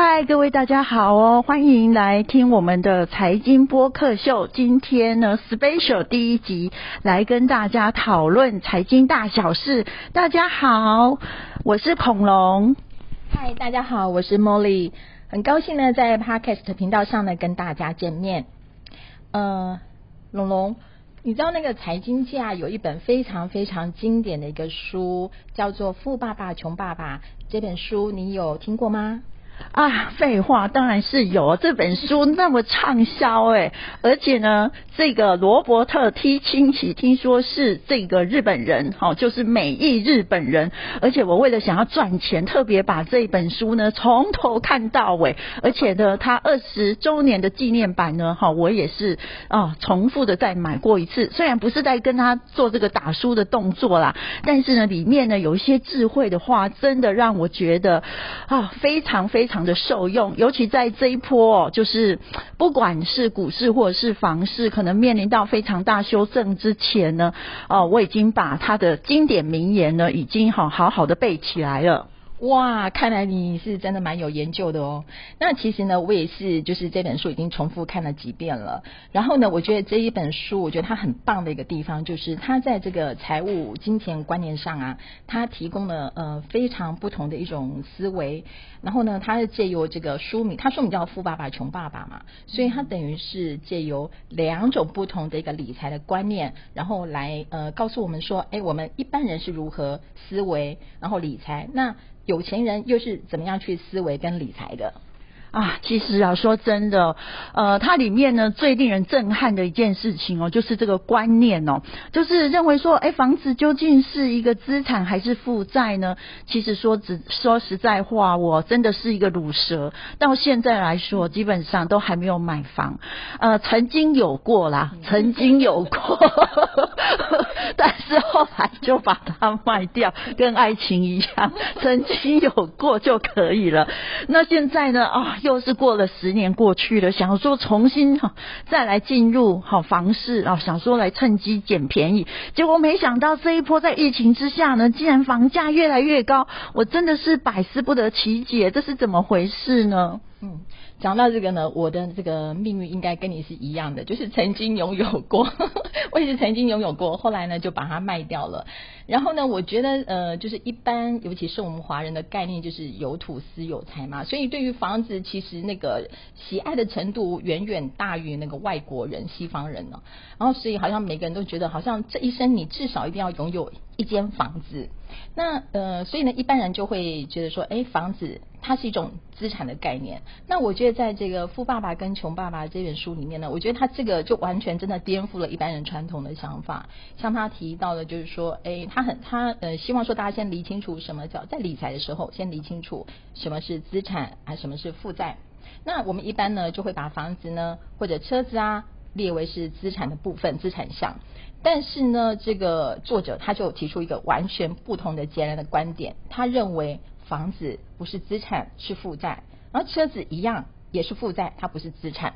嗨，各位大家好哦，欢迎来听我们的财经播客秀。今天呢，special 第一集来跟大家讨论财经大小事。大家好，我是恐龙。嗨，大家好，我是 Molly，很高兴呢在 Podcast 频道上呢跟大家见面。呃，龙龙，你知道那个财经界啊有一本非常非常经典的一个书，叫做《富爸爸穷爸爸》。这本书你有听过吗？啊，废话当然是有这本书那么畅销哎，而且呢，这个罗伯特 T 清崎听说是这个日本人，好，就是美裔日本人，而且我为了想要赚钱，特别把这本书呢从头看到尾，而且呢，他二十周年的纪念版呢，哈，我也是啊，重复的再买过一次，虽然不是在跟他做这个打书的动作啦，但是呢，里面呢有一些智慧的话，真的让我觉得啊，非常非常。常的受用，尤其在这一波，就是不管是股市或者是房市，可能面临到非常大修正之前呢，哦，我已经把他的经典名言呢，已经好好好的背起来了。哇，看来你是真的蛮有研究的哦。那其实呢，我也是，就是这本书已经重复看了几遍了。然后呢，我觉得这一本书，我觉得它很棒的一个地方，就是它在这个财务金钱观念上啊，它提供了呃非常不同的一种思维。然后呢，它是借由这个书名，它书名叫《富爸爸穷爸爸》嘛，所以它等于是借由两种不同的一个理财的观念，然后来呃告诉我们说，哎，我们一般人是如何思维，然后理财那。有钱人又是怎么样去思维跟理财的？啊，其实啊，说真的，呃，它里面呢最令人震撼的一件事情哦，就是这个观念哦，就是认为说，哎，房子究竟是一个资产还是负债呢？其实说只说实在话，我真的是一个卤蛇，到现在来说，基本上都还没有买房。呃，曾经有过啦，曾经有过，但是后来就把它卖掉，跟爱情一样，曾经有过就可以了。那现在呢？啊。又是过了十年过去了，想说重新哈再来进入好房市啊，想说来趁机捡便宜，结果没想到这一波在疫情之下呢，竟然房价越来越高，我真的是百思不得其解，这是怎么回事呢？嗯。讲到这个呢，我的这个命运应该跟你是一样的，就是曾经拥有过，我也是曾经拥有过，后来呢就把它卖掉了。然后呢，我觉得呃，就是一般，尤其是我们华人的概念就是有土司有财嘛，所以对于房子其实那个喜爱的程度远远大于那个外国人、西方人呢。然后所以好像每个人都觉得，好像这一生你至少一定要拥有一间房子。那呃，所以呢，一般人就会觉得说，哎，房子它是一种资产的概念。那我觉得在这个《富爸爸跟穷爸爸》这本书里面呢，我觉得他这个就完全真的颠覆了一般人传统的想法。像他提到的，就是说，哎，他很他呃，希望说大家先理清楚什么叫在理财的时候，先理清楚什么是资产，啊，什么是负债。那我们一般呢，就会把房子呢或者车子啊列为是资产的部分，资产项。但是呢，这个作者他就提出一个完全不同的截然的观点，他认为房子不是资产，是负债，而车子一样也是负债，它不是资产。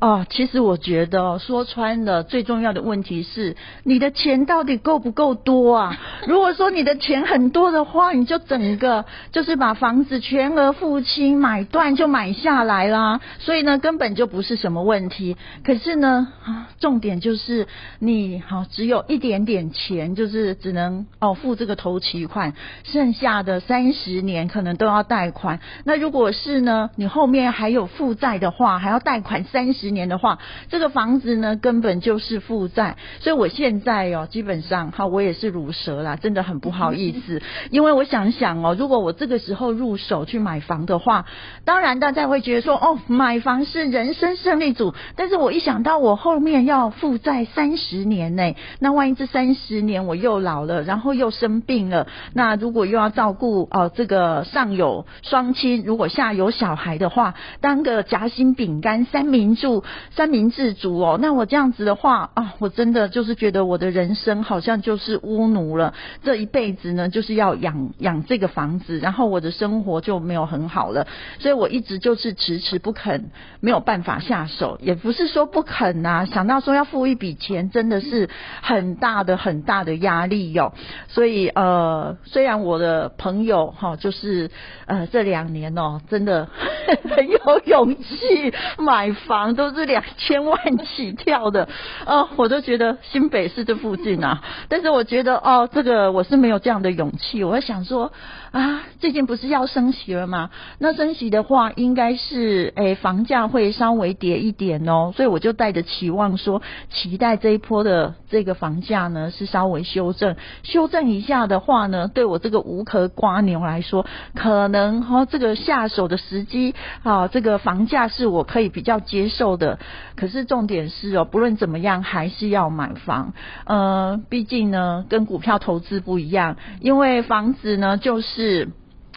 哦，其实我觉得说穿了，最重要的问题是你的钱到底够不够多啊？如果说你的钱很多的话，你就整个就是把房子全额付清买断就买下来啦，所以呢根本就不是什么问题。可是呢啊，重点就是你好只有一点点钱，就是只能哦付这个头期款，剩下的三十年可能都要贷款。那如果是呢，你后面还有负债的话，还要贷款三十。年的话，这个房子呢根本就是负债，所以我现在哦，基本上哈，我也是乳蛇啦，真的很不好意思，因为我想想哦，如果我这个时候入手去买房的话，当然大家会觉得说哦，买房是人生胜利组，但是我一想到我后面要负债三十年呢，那万一这三十年我又老了，然后又生病了，那如果又要照顾哦这个上有双亲，如果下有小孩的话，当个夹心饼干三明治。三明治族哦，那我这样子的话啊，我真的就是觉得我的人生好像就是巫奴了，这一辈子呢就是要养养这个房子，然后我的生活就没有很好了，所以我一直就是迟迟不肯，没有办法下手，也不是说不肯呐，想到说要付一笔钱，真的是很大的很大的压力哟，所以呃，虽然我的朋友哈，就是呃这两年哦，真的 很有勇气买房，都都是两千万起跳的，哦，我都觉得新北市这附近啊，但是我觉得哦，这个我是没有这样的勇气，我想说啊，最近不是要升息了吗？那升息的话，应该是诶房价会稍微跌一点哦，所以我就带着期望说，期待这一波的这个房价呢是稍微修正，修正一下的话呢，对我这个无壳瓜牛来说，可能哈这个下手的时机啊，这个房价是我可以比较接受的。可是重点是哦，不论怎么样，还是要买房。呃，毕竟呢，跟股票投资不一样，因为房子呢就是。是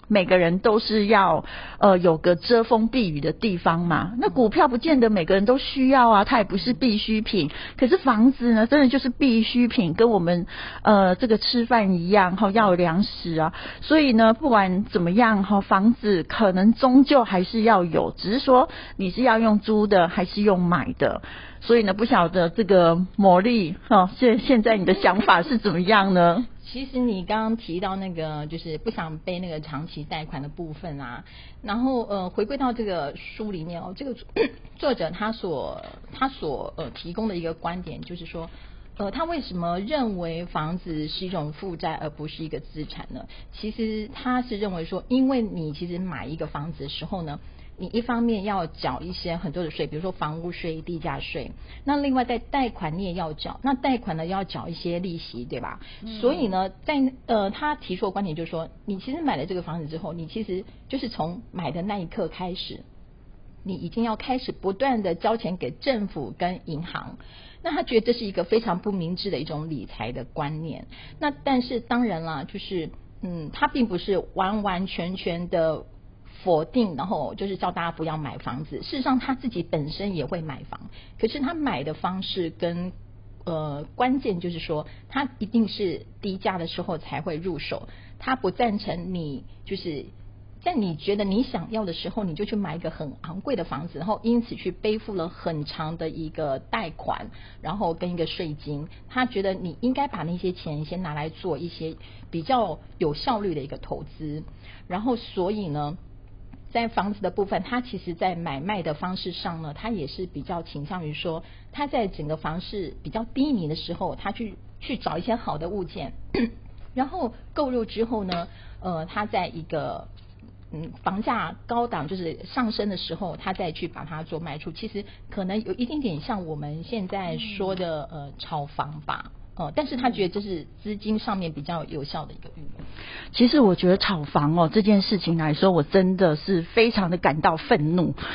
每个人都是要呃有个遮风避雨的地方嘛。那股票不见得每个人都需要啊，它也不是必需品。可是房子呢，真的就是必需品，跟我们呃这个吃饭一样哈，要有粮食啊。所以呢，不管怎么样哈，房子可能终究还是要有，只是说你是要用租的还是用买的。所以呢，不晓得这个魔力哈，现现在你的想法是怎么样呢？其实你刚刚提到那个就是不想背那个长期贷款的部分啊，然后呃回归到这个书里面哦，这个 作者他所他所呃提供的一个观点就是说，呃他为什么认为房子是一种负债而不是一个资产呢？其实他是认为说，因为你其实买一个房子的时候呢。你一方面要缴一些很多的税，比如说房屋税、地价税，那另外在贷款你也要缴，那贷款呢要缴一些利息，对吧？所以呢，在呃他提出的观点就是说，你其实买了这个房子之后，你其实就是从买的那一刻开始，你已经要开始不断的交钱给政府跟银行，那他觉得这是一个非常不明智的一种理财的观念。那但是当然啦，就是嗯，他并不是完完全全的。否定，然后就是叫大家不要买房子。事实上，他自己本身也会买房，可是他买的方式跟呃关键就是说，他一定是低价的时候才会入手。他不赞成你就是在你觉得你想要的时候，你就去买一个很昂贵的房子，然后因此去背负了很长的一个贷款，然后跟一个税金。他觉得你应该把那些钱先拿来做一些比较有效率的一个投资，然后所以呢。在房子的部分，他其实在买卖的方式上呢，他也是比较倾向于说，他在整个房市比较低迷的时候，他去去找一些好的物件，然后购入之后呢，呃，他在一个嗯房价高档就是上升的时候，他再去把它做卖出，其实可能有一点点像我们现在说的呃炒房吧。哦，但是他觉得这是资金上面比较有效的一个运用。其实我觉得炒房哦这件事情来说，我真的是非常的感到愤怒。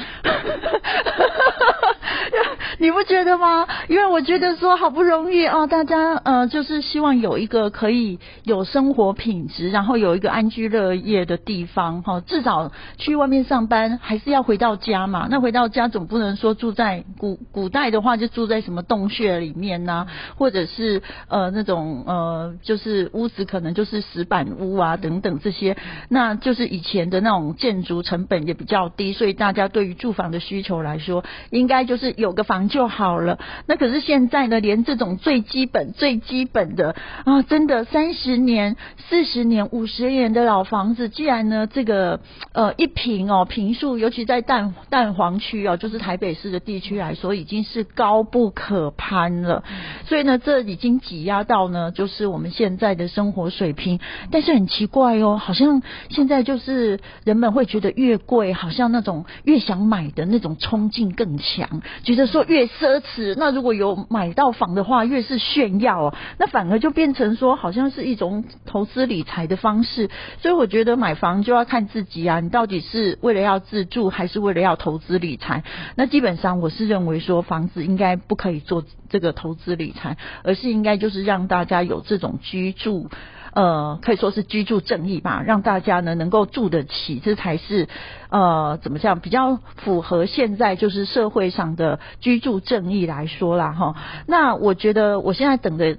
你不觉得吗？因为我觉得说好不容易哦，大家呃就是希望有一个可以有生活品质，然后有一个安居乐业的地方哈。至少去外面上班还是要回到家嘛。那回到家总不能说住在古古代的话就住在什么洞穴里面呐，或者是呃那种呃就是屋子可能就是石板屋啊等等这些。那就是以前的那种建筑成本也比较低，所以大家对于住房的需求来说，应该就是有个房。就好了。那可是现在呢，连这种最基本、最基本的啊，真的三十年、四十年、五十年的老房子，既然呢，这个呃一平哦，平数，尤其在蛋蛋黄区哦，就是台北市的地区来说，已经是高不可攀了。所以呢，这已经挤压到呢，就是我们现在的生活水平。但是很奇怪哦，好像现在就是人们会觉得越贵，好像那种越想买的那种冲劲更强，觉得说越。奢侈，那如果有买到房的话，越是炫耀哦，那反而就变成说，好像是一种投资理财的方式。所以我觉得买房就要看自己啊，你到底是为了要自住，还是为了要投资理财？那基本上我是认为说，房子应该不可以做这个投资理财，而是应该就是让大家有这种居住。呃，可以说是居住正义吧，让大家呢能够住得起，这才是呃怎么讲比较符合现在就是社会上的居住正义来说啦哈。那我觉得我现在等的。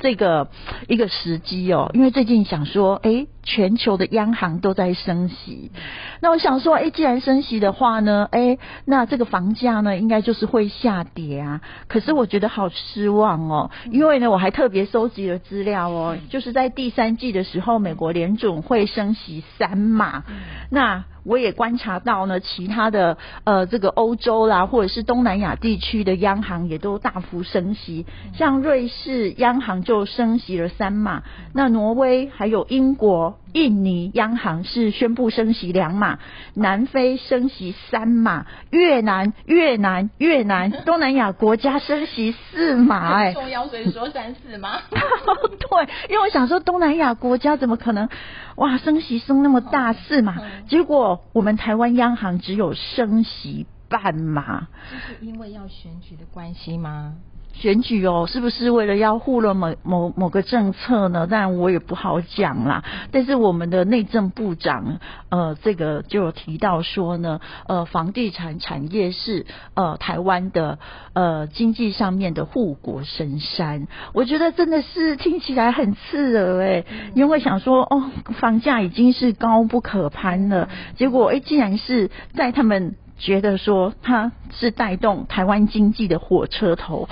这个一个时机哦，因为最近想说，哎，全球的央行都在升息，那我想说，哎，既然升息的话呢，哎，那这个房价呢，应该就是会下跌啊。可是我觉得好失望哦，因为呢，我还特别收集了资料哦，就是在第三季的时候，美国联总会升息三码，那。我也观察到呢，其他的呃，这个欧洲啦，或者是东南亚地区的央行也都大幅升息，像瑞士央行就升息了三码，那挪威还有英国。印尼央行是宣布升息两码，南非升息三码，越南、越南、越南，东南亚国家升息四码，哎，重要所以说三四吗？对，因为我想说东南亚国家怎么可能哇升息升那么大四码，结果我们台湾央行只有升息半码，这是因为要选举的关系吗？选举哦，是不是为了要护了某某某个政策呢？当然我也不好讲啦。但是我们的内政部长呃，这个就有提到说呢，呃，房地产产业是呃台湾的呃经济上面的护国神山。我觉得真的是听起来很刺耳哎，因为想说哦，房价已经是高不可攀了，结果哎，竟然是在他们觉得说它是带动台湾经济的火车头。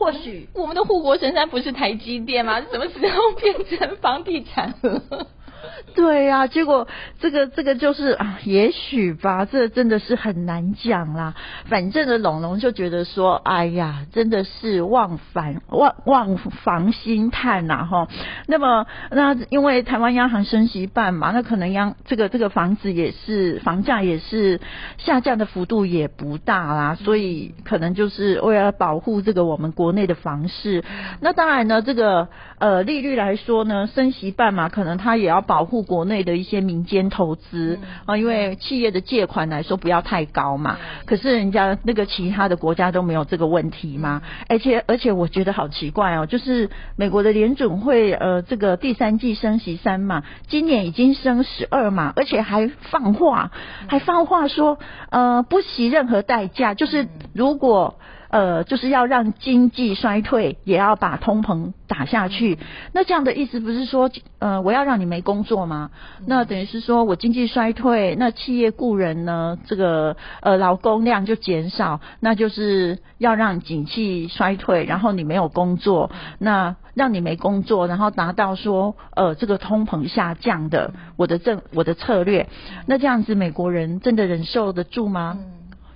或许我们的护国神山不是台积电吗？怎么时候变成房地产了？对呀，结果这个这个就是啊，也许吧，这真的是很难讲啦。反正呢，龙龙就觉得说，哎呀，真的是望房望望房心叹呐哈。那么那因为台湾央行升息半嘛，那可能央这个这个房子也是房价也是下降的幅度也不大啦，所以可能就是为了保护这个我们国内的房市。那当然呢，这个呃利率来说呢，升息半嘛，可能它也要保护。护国内的一些民间投资啊，因为企业的借款来说不要太高嘛。可是人家那个其他的国家都没有这个问题嘛。而且而且我觉得好奇怪哦，就是美国的联准会呃这个第三季升息三嘛，今年已经升十二嘛，而且还放话，还放话说呃不惜任何代价，就是如果。呃，就是要让经济衰退，也要把通膨打下去。那这样的意思不是说，呃，我要让你没工作吗？那等于是说我经济衰退，那企业雇人呢，这个呃劳工量就减少，那就是要让景气衰退，然后你没有工作，那让你没工作，然后达到说呃这个通膨下降的我的政我的策略，那这样子美国人真的忍受得住吗？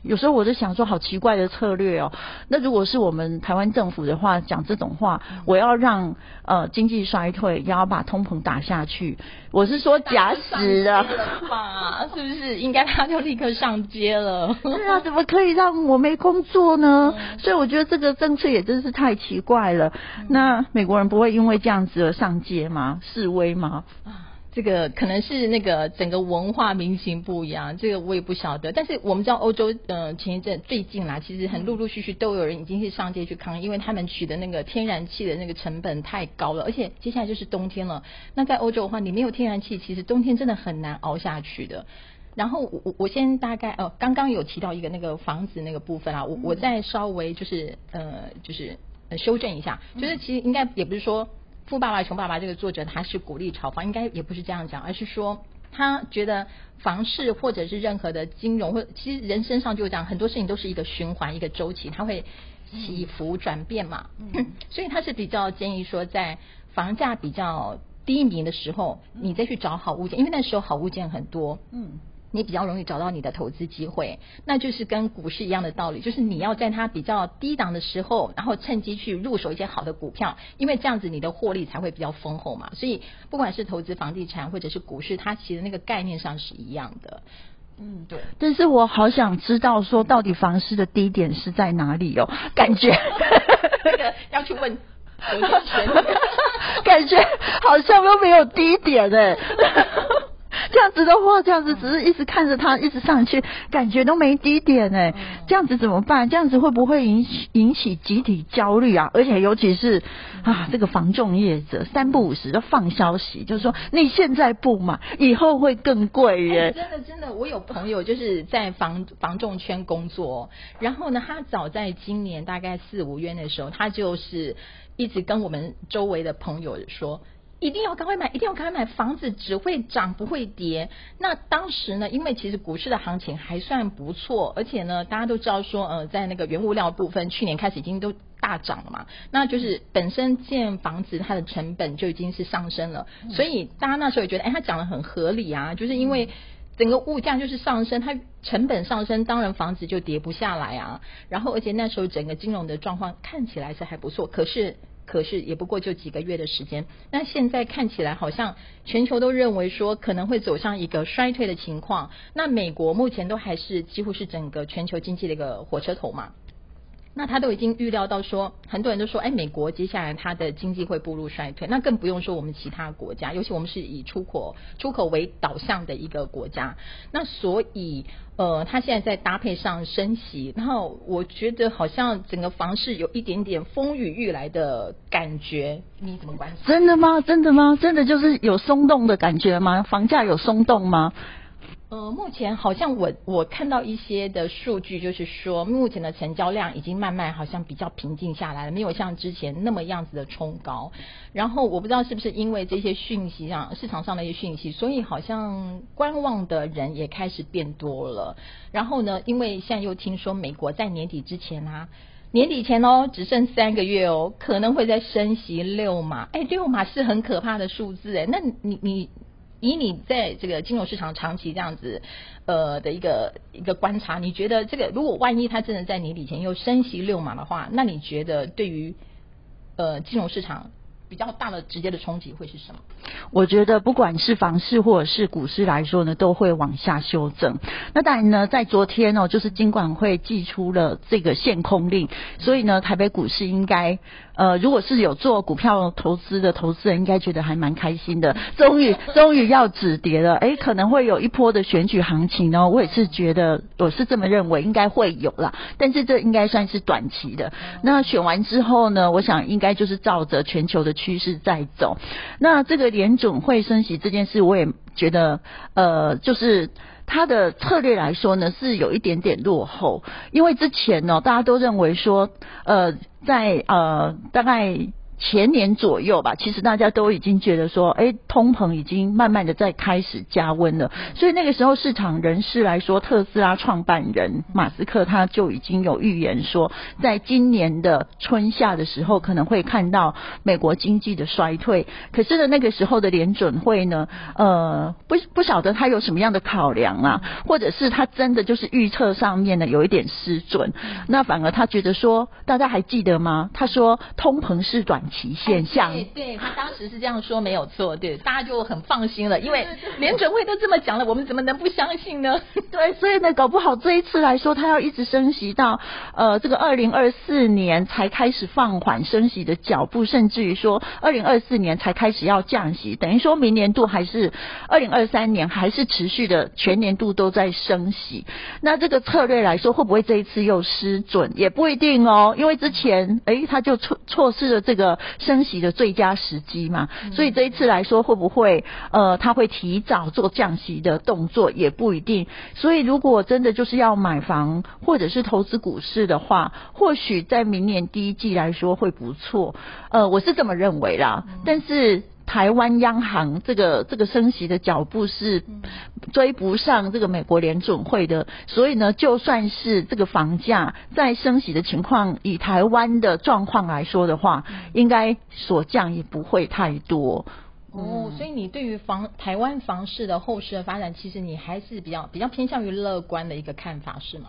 有时候我就想说，好奇怪的策略哦。那如果是我们台湾政府的话，讲这种话，我要让呃经济衰退，也要把通膨打下去。我是说假死的嘛，是不是？应该他就立刻上街了。对啊，怎么可以让我没工作呢？所以我觉得这个政策也真是太奇怪了。那美国人不会因为这样子而上街吗？示威吗？这个可能是那个整个文化民情不一样，这个我也不晓得。但是我们知道欧洲，呃，前一阵最近啦，其实很陆陆续续都有人已经是上街去抗议，因为他们取的那个天然气的那个成本太高了，而且接下来就是冬天了。那在欧洲的话，你没有天然气，其实冬天真的很难熬下去的。然后我我我先大概呃，刚刚有提到一个那个房子那个部分啊，我我再稍微就是呃就是修正一下，就是其实应该也不是说。富爸爸穷爸爸这个作者他是鼓励炒房，应该也不是这样讲，而是说他觉得房市或者是任何的金融或其实人身上就这样，很多事情都是一个循环一个周期，它会起伏转变嘛。所以他是比较建议说，在房价比较低迷的时候，你再去找好物件，因为那时候好物件很多。嗯。你比较容易找到你的投资机会，那就是跟股市一样的道理，就是你要在它比较低档的时候，然后趁机去入手一些好的股票，因为这样子你的获利才会比较丰厚嘛。所以不管是投资房地产或者是股市，它其实那个概念上是一样的。嗯，对。但是我好想知道说，到底房市的低点是在哪里哦？感觉 那个要去问 感觉好像都没有低点哎。这样子的话，这样子只是一直看着它一直上去，感觉都没低点哎，这样子怎么办？这样子会不会引起引起集体焦虑啊？而且尤其是啊，这个防重业者三不五时就放消息，就是说你现在不买，以后会更贵耶。真的真的，我有朋友就是在房房仲圈工作，然后呢，他早在今年大概四五月的时候，他就是一直跟我们周围的朋友说。一定要赶快买，一定要赶快买，房子只会涨不会跌。那当时呢，因为其实股市的行情还算不错，而且呢，大家都知道说，呃，在那个原物料部分，去年开始已经都大涨了嘛。那就是本身建房子它的成本就已经是上升了，所以大家那时候也觉得，哎，它讲的很合理啊，就是因为整个物价就是上升，它成本上升，当然房子就跌不下来啊。然后，而且那时候整个金融的状况看起来是还不错，可是。可是也不过就几个月的时间，那现在看起来好像全球都认为说可能会走向一个衰退的情况。那美国目前都还是几乎是整个全球经济的一个火车头嘛。那他都已经预料到说，很多人都说，哎，美国接下来它的经济会步入衰退，那更不用说我们其他国家，尤其我们是以出口出口为导向的一个国家。那所以，呃，他现在在搭配上升息，然后我觉得好像整个房市有一点点风雨欲来的感觉，你怎么观察？真的吗？真的吗？真的就是有松动的感觉吗？房价有松动吗？呃，目前好像我我看到一些的数据，就是说目前的成交量已经慢慢好像比较平静下来了，没有像之前那么样子的冲高。然后我不知道是不是因为这些讯息上市场上的一些讯息，所以好像观望的人也开始变多了。然后呢，因为现在又听说美国在年底之前啊，年底前哦只剩三个月哦，可能会在升息六码。哎，六码是很可怕的数字哎，那你你。以你在这个金融市场长期这样子呃的一个一个观察，你觉得这个如果万一它真的在年底前又升息六码的话，那你觉得对于呃金融市场？比较大的直接的冲击会是什么？我觉得不管是房市或者是股市来说呢，都会往下修正。那当然呢，在昨天哦，就是金管会寄出了这个限空令，所以呢，台北股市应该呃，如果是有做股票投资的投资人，应该觉得还蛮开心的。终于终于要止跌了，哎，可能会有一波的选举行情呢。我也是觉得，我是这么认为，应该会有啦。但是这应该算是短期的。那选完之后呢，我想应该就是照着全球的。趋势在走，那这个联准会升息这件事，我也觉得，呃，就是他的策略来说呢，是有一点点落后，因为之前呢，大家都认为说，呃，在呃大概。前年左右吧，其实大家都已经觉得说，哎，通膨已经慢慢的在开始加温了。所以那个时候市场人士来说，特斯拉创办人马斯克他就已经有预言说，在今年的春夏的时候可能会看到美国经济的衰退。可是呢，那个时候的联准会呢，呃，不不晓得他有什么样的考量啊，或者是他真的就是预测上面呢有一点失准。那反而他觉得说，大家还记得吗？他说通膨是短。期现象，对，对他当时是这样说没有错，对，大家就很放心了，因为联准会都这么讲了，我们怎么能不相信呢？对，所以呢，搞不好这一次来说，他要一直升息到呃这个二零二四年才开始放缓升息的脚步，甚至于说二零二四年才开始要降息，等于说明年度还是二零二三年还是持续的全年度都在升息。那这个策略来说，会不会这一次又失准？也不一定哦，因为之前哎他就错错失了这个。升息的最佳时机嘛，所以这一次来说，会不会呃，他会提早做降息的动作也不一定。所以如果真的就是要买房或者是投资股市的话，或许在明年第一季来说会不错。呃，我是这么认为啦，但是。台湾央行这个这个升息的脚步是追不上这个美国联准会的，所以呢，就算是这个房价在升息的情况，以台湾的状况来说的话，应该所降也不会太多。哦，所以你对于房台湾房市的后市的发展，其实你还是比较比较偏向于乐观的一个看法，是吗？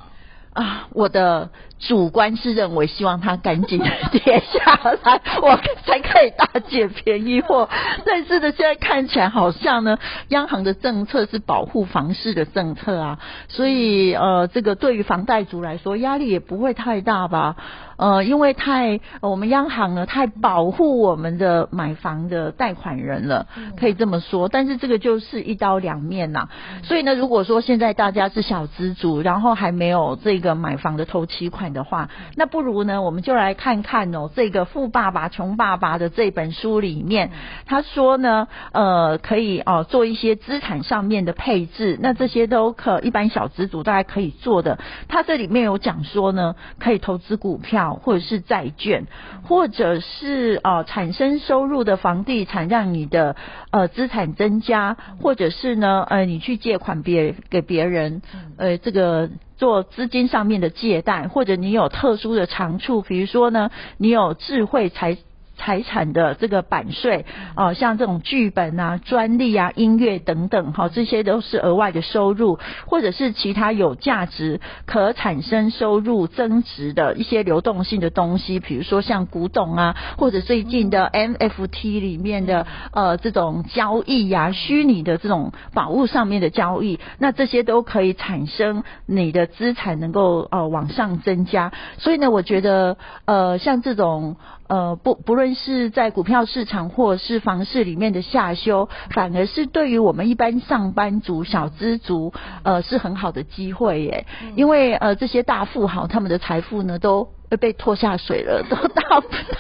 啊，我的主观是认为希望它赶紧 跌下来，我才可以大捡便宜货。但是呢，现在看起来好像呢，央行的政策是保护房市的政策啊，所以呃，这个对于房贷族来说压力也不会太大吧？呃，因为太我们央行呢太保护我们的买房的贷款人了，可以这么说。但是这个就是一刀两面呐。所以呢，如果说现在大家是小资族，然后还没有这个买房的头期款的话，那不如呢，我们就来看看哦，这个《富爸爸穷爸爸》的这本书里面，他说呢，呃，可以哦做一些资产上面的配置，那这些都可一般小资族大家可以做的。他这里面有讲说呢，可以投资股票。或者是债券，或者是呃产生收入的房地产，让你的呃资产增加，或者是呢呃你去借款别给别人，呃这个做资金上面的借贷，或者你有特殊的长处，比如说呢你有智慧财。财产的这个版税哦，像这种剧本啊、专利啊、音乐等等，哈，这些都是额外的收入，或者是其他有价值、可产生收入增值的一些流动性的东西，比如说像古董啊，或者最近的 NFT 里面的呃这种交易呀、虚拟的这种宝物上面的交易，那这些都可以产生你的资产能够呃往上增加。所以呢，我觉得呃像这种。呃，不，不论是在股票市场或是房市里面的下修，反而是对于我们一般上班族、小资族，呃，是很好的机会耶。因为呃，这些大富豪他们的财富呢，都被拖下水了，都大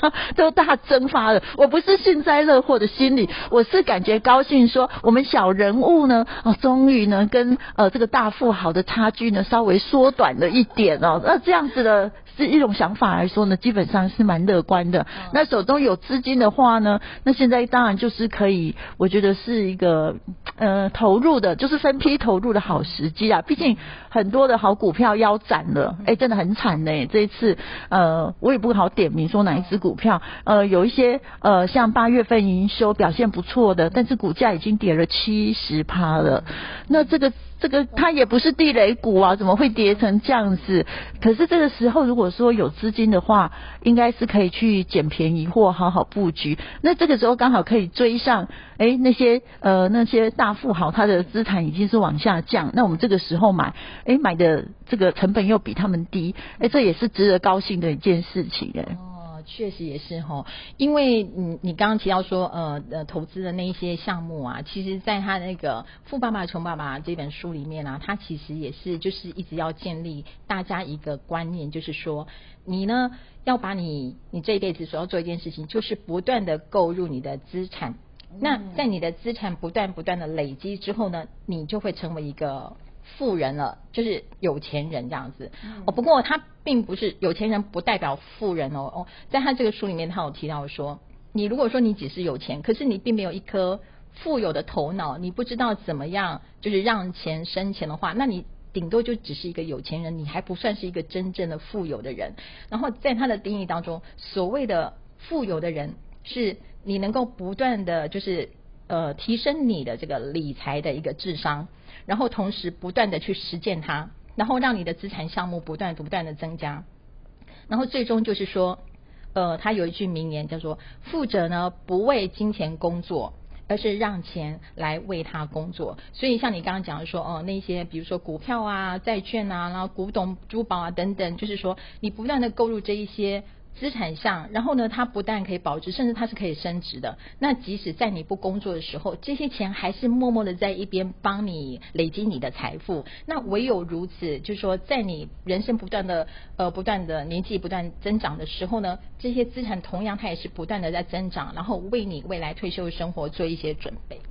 大都大蒸发了。我不是幸灾乐祸的心理，我是感觉高兴，说我们小人物呢，哦，终于呢，跟呃这个大富豪的差距呢，稍微缩短了一点哦。那这样子的。是一种想法来说呢，基本上是蛮乐观的。那手中有资金的话呢，那现在当然就是可以，我觉得是一个呃投入的，就是分批投入的好时机啊。毕竟很多的好股票腰斩了，哎，真的很惨呢。这一次呃，我也不好点名说哪一只股票，呃，有一些呃像八月份营收表现不错的，但是股价已经跌了七十趴了。那这个。这个它也不是地雷股啊，怎么会跌成这样子？可是这个时候，如果说有资金的话，应该是可以去捡便宜货，好好布局。那这个时候刚好可以追上，哎，那些呃那些大富豪，他的资产已经是往下降，那我们这个时候买，哎，买的这个成本又比他们低，哎，这也是值得高兴的一件事情，哎。确实也是哈，因为你你刚刚提到说呃呃投资的那一些项目啊，其实在他那个《富爸爸穷爸爸》这本书里面啊，他其实也是就是一直要建立大家一个观念，就是说你呢要把你你这一辈子所要做一件事情，就是不断的购入你的资产，那在你的资产不断不断的累积之后呢，你就会成为一个。富人了，就是有钱人这样子哦。不过他并不是有钱人，不代表富人哦哦。在他这个书里面，他有提到说，你如果说你只是有钱，可是你并没有一颗富有的头脑，你不知道怎么样就是让钱生钱的话，那你顶多就只是一个有钱人，你还不算是一个真正的富有的人。然后在他的定义当中，所谓的富有的人，是你能够不断的就是呃提升你的这个理财的一个智商。然后同时不断的去实践它，然后让你的资产项目不断不断的增加，然后最终就是说，呃，他有一句名言叫做“富者呢不为金钱工作，而是让钱来为他工作”。所以像你刚刚讲的说，哦，那些比如说股票啊、债券啊、然后古董、珠宝啊等等，就是说你不断的购入这一些。资产项，然后呢，它不但可以保值，甚至它是可以升值的。那即使在你不工作的时候，这些钱还是默默的在一边帮你累积你的财富。那唯有如此，就是说，在你人生不断的呃不断的年纪不断增长的时候呢，这些资产同样它也是不断的在增长，然后为你未来退休生活做一些准备。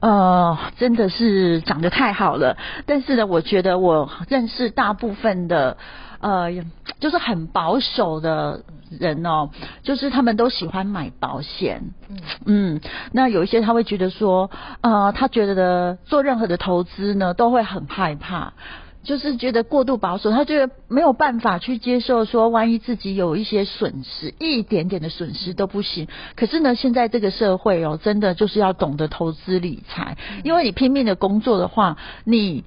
呃，真的是讲的太好了。但是呢，我觉得我认识大部分的呃，就是很保守的。人哦，就是他们都喜欢买保险，嗯，那有一些他会觉得说，呃，他觉得的做任何的投资呢，都会很害怕，就是觉得过度保守，他觉得没有办法去接受说，万一自己有一些损失，一点点的损失都不行。可是呢，现在这个社会哦，真的就是要懂得投资理财，因为你拼命的工作的话，你。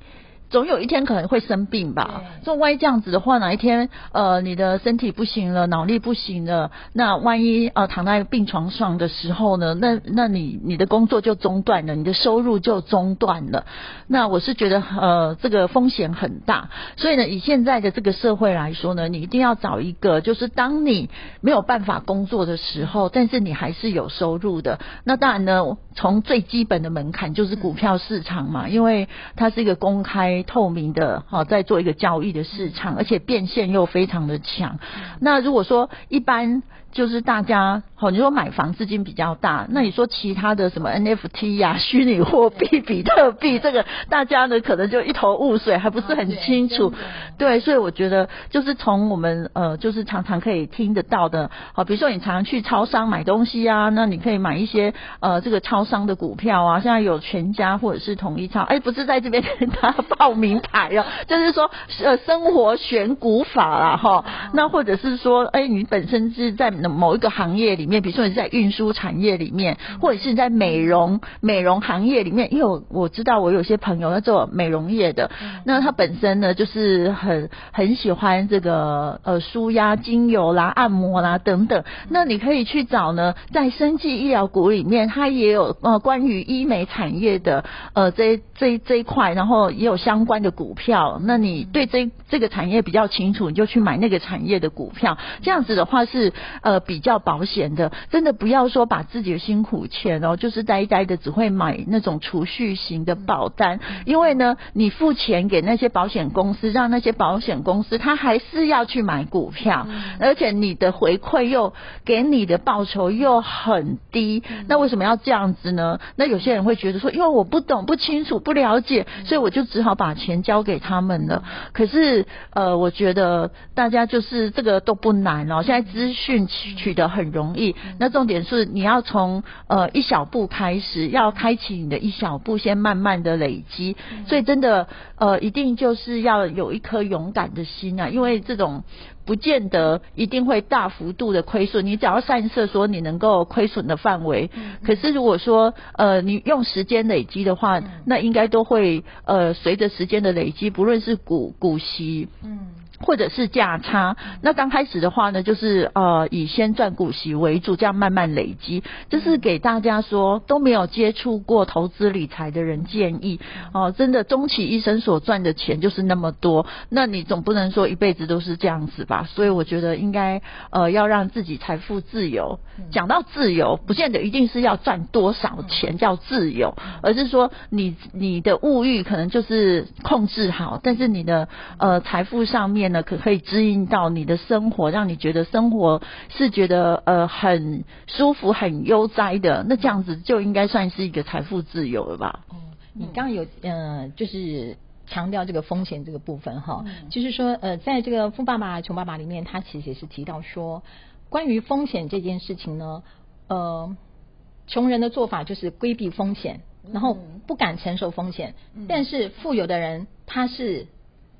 总有一天可能会生病吧。说万一这样子的话，哪一天呃你的身体不行了，脑力不行了，那万一呃躺在病床上的时候呢，那那你你的工作就中断了，你的收入就中断了。那我是觉得呃这个风险很大，所以呢，以现在的这个社会来说呢，你一定要找一个，就是当你没有办法工作的时候，但是你还是有收入的。那当然呢，从最基本的门槛就是股票市场嘛，因为它是一个公开透明的，好在做一个交易的市场，而且变现又非常的强。那如果说一般。就是大家好，你说买房资金比较大，那你说其他的什么 NFT 呀、虚拟货币、比特币，这个大家呢可能就一头雾水，还不是很清楚。对，所以我觉得就是从我们呃，就是常常可以听得到的，好，比如说你常常去超商买东西啊，那你可以买一些呃这个超商的股票啊，现在有全家或者是统一超，哎，不是在这边跟他报名牌哦，就是说呃生活选股法啦哈，那或者是说哎你本身是在。某一个行业里面，比如说你在运输产业里面，或者是在美容美容行业里面，因为我我知道我有些朋友在做美容业的，那他本身呢就是很很喜欢这个呃舒压精油啦、按摩啦等等，那你可以去找呢，在生技医疗股里面，它也有呃关于医美产业的呃这这这一块，然后也有相关的股票，那你对这这个产业比较清楚，你就去买那个产业的股票，这样子的话是呃。比较保险的，真的不要说把自己的辛苦钱哦，就是呆呆的只会买那种储蓄型的保单，因为呢，你付钱给那些保险公司，让那些保险公司他还是要去买股票，而且你的回馈又给你的报酬又很低，那为什么要这样子呢？那有些人会觉得说，因为我不懂、不清楚、不了解，所以我就只好把钱交给他们了。可是呃，我觉得大家就是这个都不难哦，现在资讯。取得很容易，那重点是你要从呃一小步开始，要开启你的一小步，先慢慢的累积。所以真的呃，一定就是要有一颗勇敢的心啊，因为这种不见得一定会大幅度的亏损，你只要散设说你能够亏损的范围。可是如果说呃你用时间累积的话，那应该都会呃随着时间的累积，不论是股股息，嗯。或者是价差，那刚开始的话呢，就是呃以先赚股息为主，这样慢慢累积。就是给大家说都没有接触过投资理财的人建议哦，真的终其一生所赚的钱就是那么多，那你总不能说一辈子都是这样子吧？所以我觉得应该呃要让自己财富自由。讲到自由，不见得一定是要赚多少钱叫自由，而是说你你的物欲可能就是控制好，但是你的呃财富上面。呢，可可以指引到你的生活，让你觉得生活是觉得呃很舒服、很悠哉的，那这样子就应该算是一个财富自由了吧？哦，你刚刚有呃，就是强调这个风险这个部分哈，就是说呃，在这个《富爸爸穷爸爸》里面，他其实也是提到说，关于风险这件事情呢，呃，穷人的做法就是规避风险，然后不敢承受风险，但是富有的人他是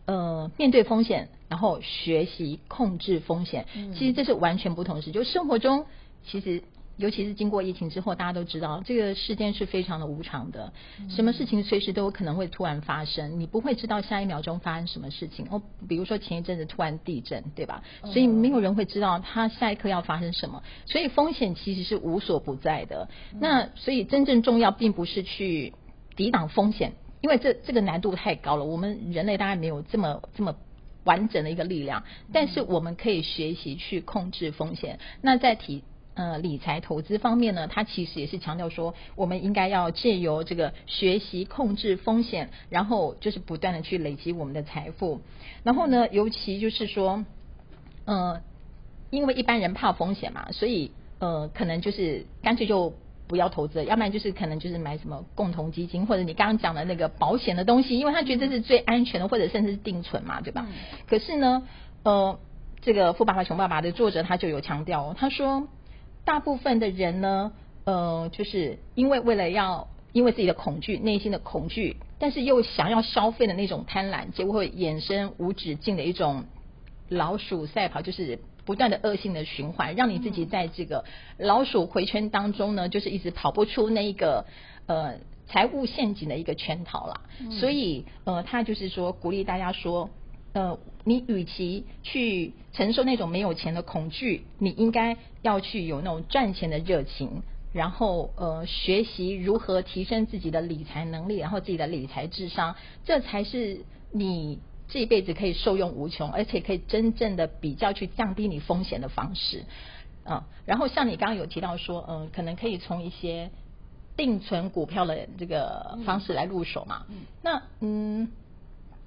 呃面对风险。然后学习控制风险，其实这是完全不同的事。就生活中，其实尤其是经过疫情之后，大家都知道这个事件是非常的无常的，什么事情随时都有可能会突然发生，你不会知道下一秒钟发生什么事情。哦，比如说前一阵子突然地震，对吧？所以没有人会知道他下一刻要发生什么，所以风险其实是无所不在的。那所以真正重要并不是去抵挡风险，因为这这个难度太高了，我们人类当然没有这么这么。完整的一个力量，但是我们可以学习去控制风险。那在体呃理财投资方面呢，它其实也是强调说，我们应该要借由这个学习控制风险，然后就是不断的去累积我们的财富。然后呢，尤其就是说，呃，因为一般人怕风险嘛，所以呃，可能就是干脆就。不要投资，要不然就是可能就是买什么共同基金，或者你刚刚讲的那个保险的东西，因为他觉得这是最安全的，或者甚至是定存嘛，对吧？可是呢，呃，这个《富爸爸穷爸爸》的作者他就有强调，他说，大部分的人呢，呃，就是因为为了要因为自己的恐惧，内心的恐惧，但是又想要消费的那种贪婪，结果会衍生无止境的一种老鼠赛跑，就是。不断的恶性的循环，让你自己在这个老鼠回圈当中呢，就是一直跑不出那一个呃财务陷阱的一个圈套啦。所以呃，他就是说鼓励大家说，呃，你与其去承受那种没有钱的恐惧，你应该要去有那种赚钱的热情。然后呃，学习如何提升自己的理财能力，然后自己的理财智商，这才是你这一辈子可以受用无穷，而且可以真正的比较去降低你风险的方式。嗯，然后像你刚刚有提到说，嗯，可能可以从一些定存股票的这个方式来入手嘛。那嗯，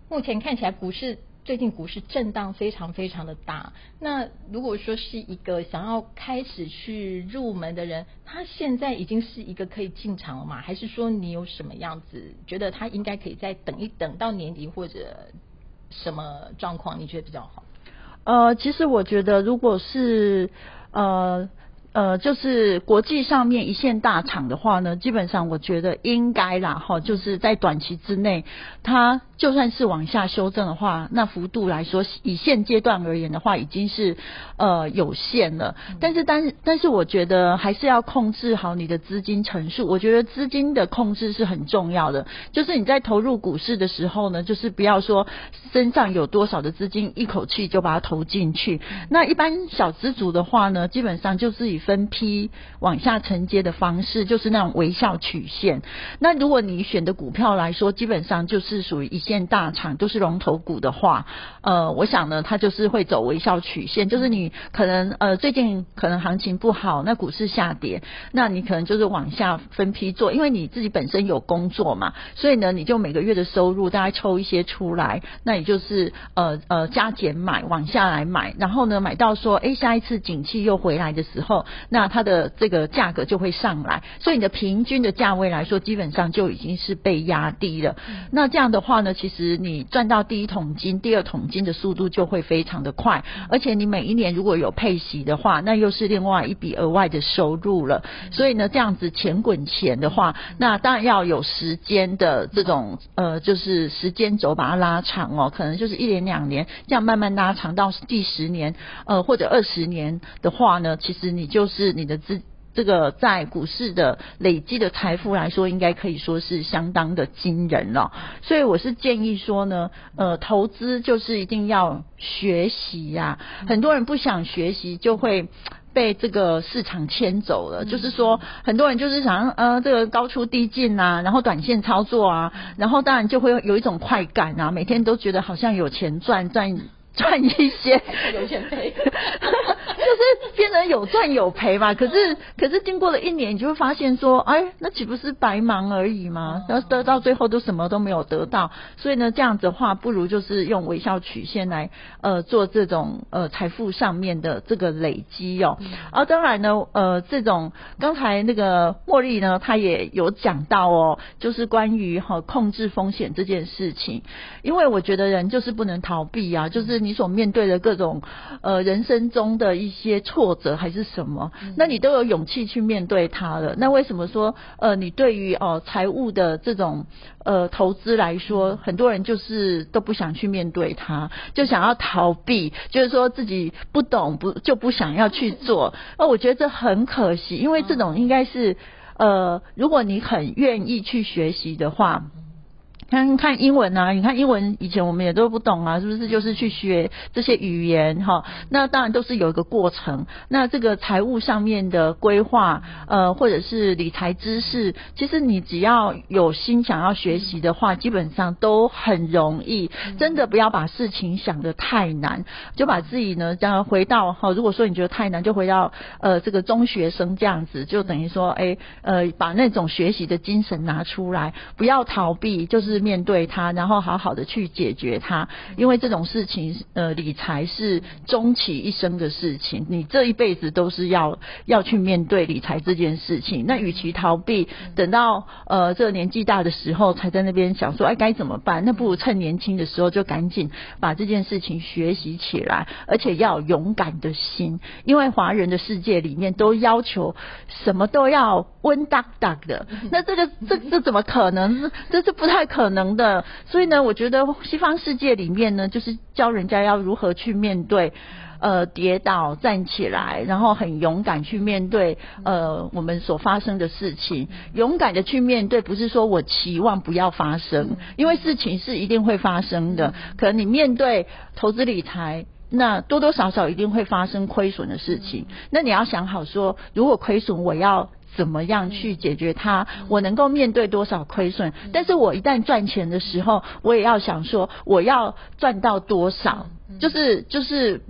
目前看起来股市。最近股市震荡非常非常的大，那如果说是一个想要开始去入门的人，他现在已经是一个可以进场了吗？还是说你有什么样子觉得他应该可以再等一等到年底或者什么状况？你觉得比较好？呃，其实我觉得如果是呃。呃，就是国际上面一线大厂的话呢，基本上我觉得应该啦，哈，就是在短期之内，它就算是往下修正的话，那幅度来说，以现阶段而言的话，已经是呃有限了。但是，但是，但是，我觉得还是要控制好你的资金层数。我觉得资金的控制是很重要的。就是你在投入股市的时候呢，就是不要说身上有多少的资金，一口气就把它投进去。那一般小资族的话呢，基本上就是以分批往下承接的方式，就是那种微笑曲线。那如果你选的股票来说，基本上就是属于一线大厂，都是龙头股的话，呃，我想呢，它就是会走微笑曲线。就是你可能呃最近可能行情不好，那股市下跌，那你可能就是往下分批做，因为你自己本身有工作嘛，所以呢，你就每个月的收入大概抽一些出来，那也就是呃呃加减买，往下来买，然后呢买到说，哎，下一次景气又回来的时候。那它的这个价格就会上来，所以你的平均的价位来说，基本上就已经是被压低了。那这样的话呢，其实你赚到第一桶金、第二桶金的速度就会非常的快，而且你每一年如果有配息的话，那又是另外一笔额外的收入了。所以呢，这样子钱滚钱的话，那当然要有时间的这种呃，就是时间轴把它拉长哦，可能就是一年两年这样慢慢拉长到第十年呃或者二十年的话呢，其实你就。是你的资这个在股市的累积的财富来说，应该可以说是相当的惊人了。所以我是建议说呢，呃，投资就是一定要学习呀。很多人不想学习，就会被这个市场牵走了。就是说，很多人就是想呃这个高出低进啊，然后短线操作啊，然后当然就会有一种快感啊，每天都觉得好像有钱赚赚。赚一些，有钱赔，就是变成有赚有赔嘛。可是，可是经过了一年，你就会发现说，哎，那岂不是白忙而已吗？然后得到最后都什么都没有得到。所以呢，这样子的话，不如就是用微笑曲线来呃做这种呃财富上面的这个累积哦。而当然呢，呃，这种刚才那个茉莉呢，她也有讲到哦，就是关于哈控制风险这件事情，因为我觉得人就是不能逃避啊，就是。你所面对的各种呃人生中的一些挫折还是什么，那你都有勇气去面对它了。那为什么说呃你对于哦财务的这种呃投资来说，很多人就是都不想去面对它，就想要逃避，就是说自己不懂不就不想要去做。那我觉得这很可惜，因为这种应该是呃如果你很愿意去学习的话。看看英文啊，你看英文以前我们也都不懂啊，是不是？就是去学这些语言哈，那当然都是有一个过程。那这个财务上面的规划，呃，或者是理财知识，其实你只要有心想要学习的话，基本上都很容易。真的不要把事情想得太难，就把自己呢，这样回到哈，如果说你觉得太难，就回到呃这个中学生这样子，就等于说，哎呃，把那种学习的精神拿出来，不要逃避，就是。面对它，然后好好的去解决它，因为这种事情，呃，理财是终其一生的事情，你这一辈子都是要要去面对理财这件事情。那与其逃避，等到呃这个年纪大的时候才在那边想说，哎，该怎么办？那不如趁年轻的时候就赶紧把这件事情学习起来，而且要勇敢的心，因为华人的世界里面都要求什么都要温当当的，那这个这这怎么可能？这是不太可。的，所以呢，我觉得西方世界里面呢，就是教人家要如何去面对呃跌倒站起来，然后很勇敢去面对呃我们所发生的事情，勇敢的去面对，不是说我期望不要发生，因为事情是一定会发生的。可能你面对投资理财。那多多少少一定会发生亏损的事情，那你要想好说，如果亏损，我要怎么样去解决它？我能够面对多少亏损？但是我一旦赚钱的时候，我也要想说，我要赚到多少？就是就是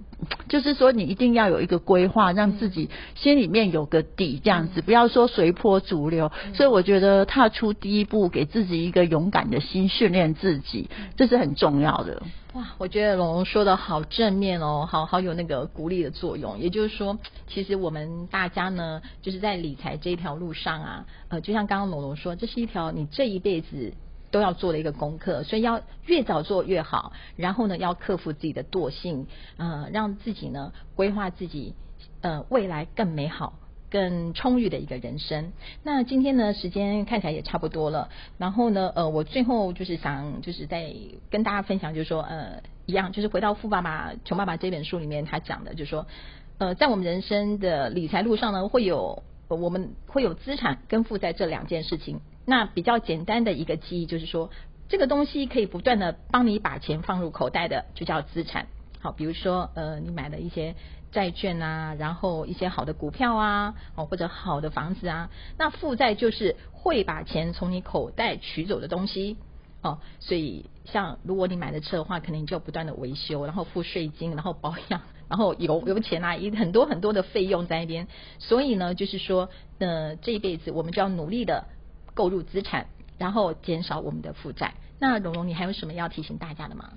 就是说，你一定要有一个规划，让自己心里面有个底，这样子，不要说随波逐流。所以我觉得踏出第一步，给自己一个勇敢的心，训练自己，这是很重要的。哇，我觉得龙龙说的好正面哦，好好有那个鼓励的作用。也就是说，其实我们大家呢，就是在理财这一条路上啊，呃，就像刚刚龙龙说，这是一条你这一辈子都要做的一个功课，所以要越早做越好。然后呢，要克服自己的惰性，呃，让自己呢规划自己呃未来更美好。更充裕的一个人生。那今天呢，时间看起来也差不多了。然后呢，呃，我最后就是想，就是在跟大家分享，就是说，呃，一样，就是回到《富爸爸穷爸爸》这本书里面，他讲的，就是说，呃，在我们人生的理财路上呢，会有我们会有资产跟负债这两件事情。那比较简单的一个记忆就是说，这个东西可以不断的帮你把钱放入口袋的，就叫资产。好，比如说，呃，你买了一些。债券啊，然后一些好的股票啊，哦或者好的房子啊，那负债就是会把钱从你口袋取走的东西哦。所以像如果你买的车的话，可能你就不断的维修，然后付税金，然后保养，然后油 油钱啊，一很多很多的费用在那边。所以呢，就是说，呃，这一辈子我们就要努力的购入资产，然后减少我们的负债。那蓉蓉，你还有什么要提醒大家的吗？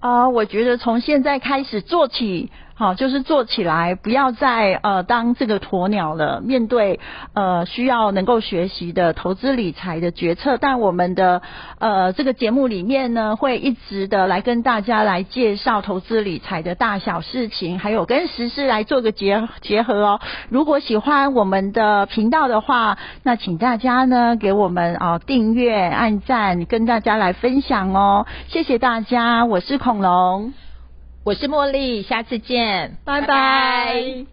啊，我觉得从现在开始做起。好，就是做起来，不要再呃当这个鸵鸟了。面对呃需要能够学习的投资理财的决策，但我们的呃这个节目里面呢，会一直的来跟大家来介绍投资理财的大小事情，还有跟时事来做个结结合哦。如果喜欢我们的频道的话，那请大家呢给我们啊订阅、按赞，跟大家来分享哦。谢谢大家，我是恐龙。我是茉莉，下次见，拜拜。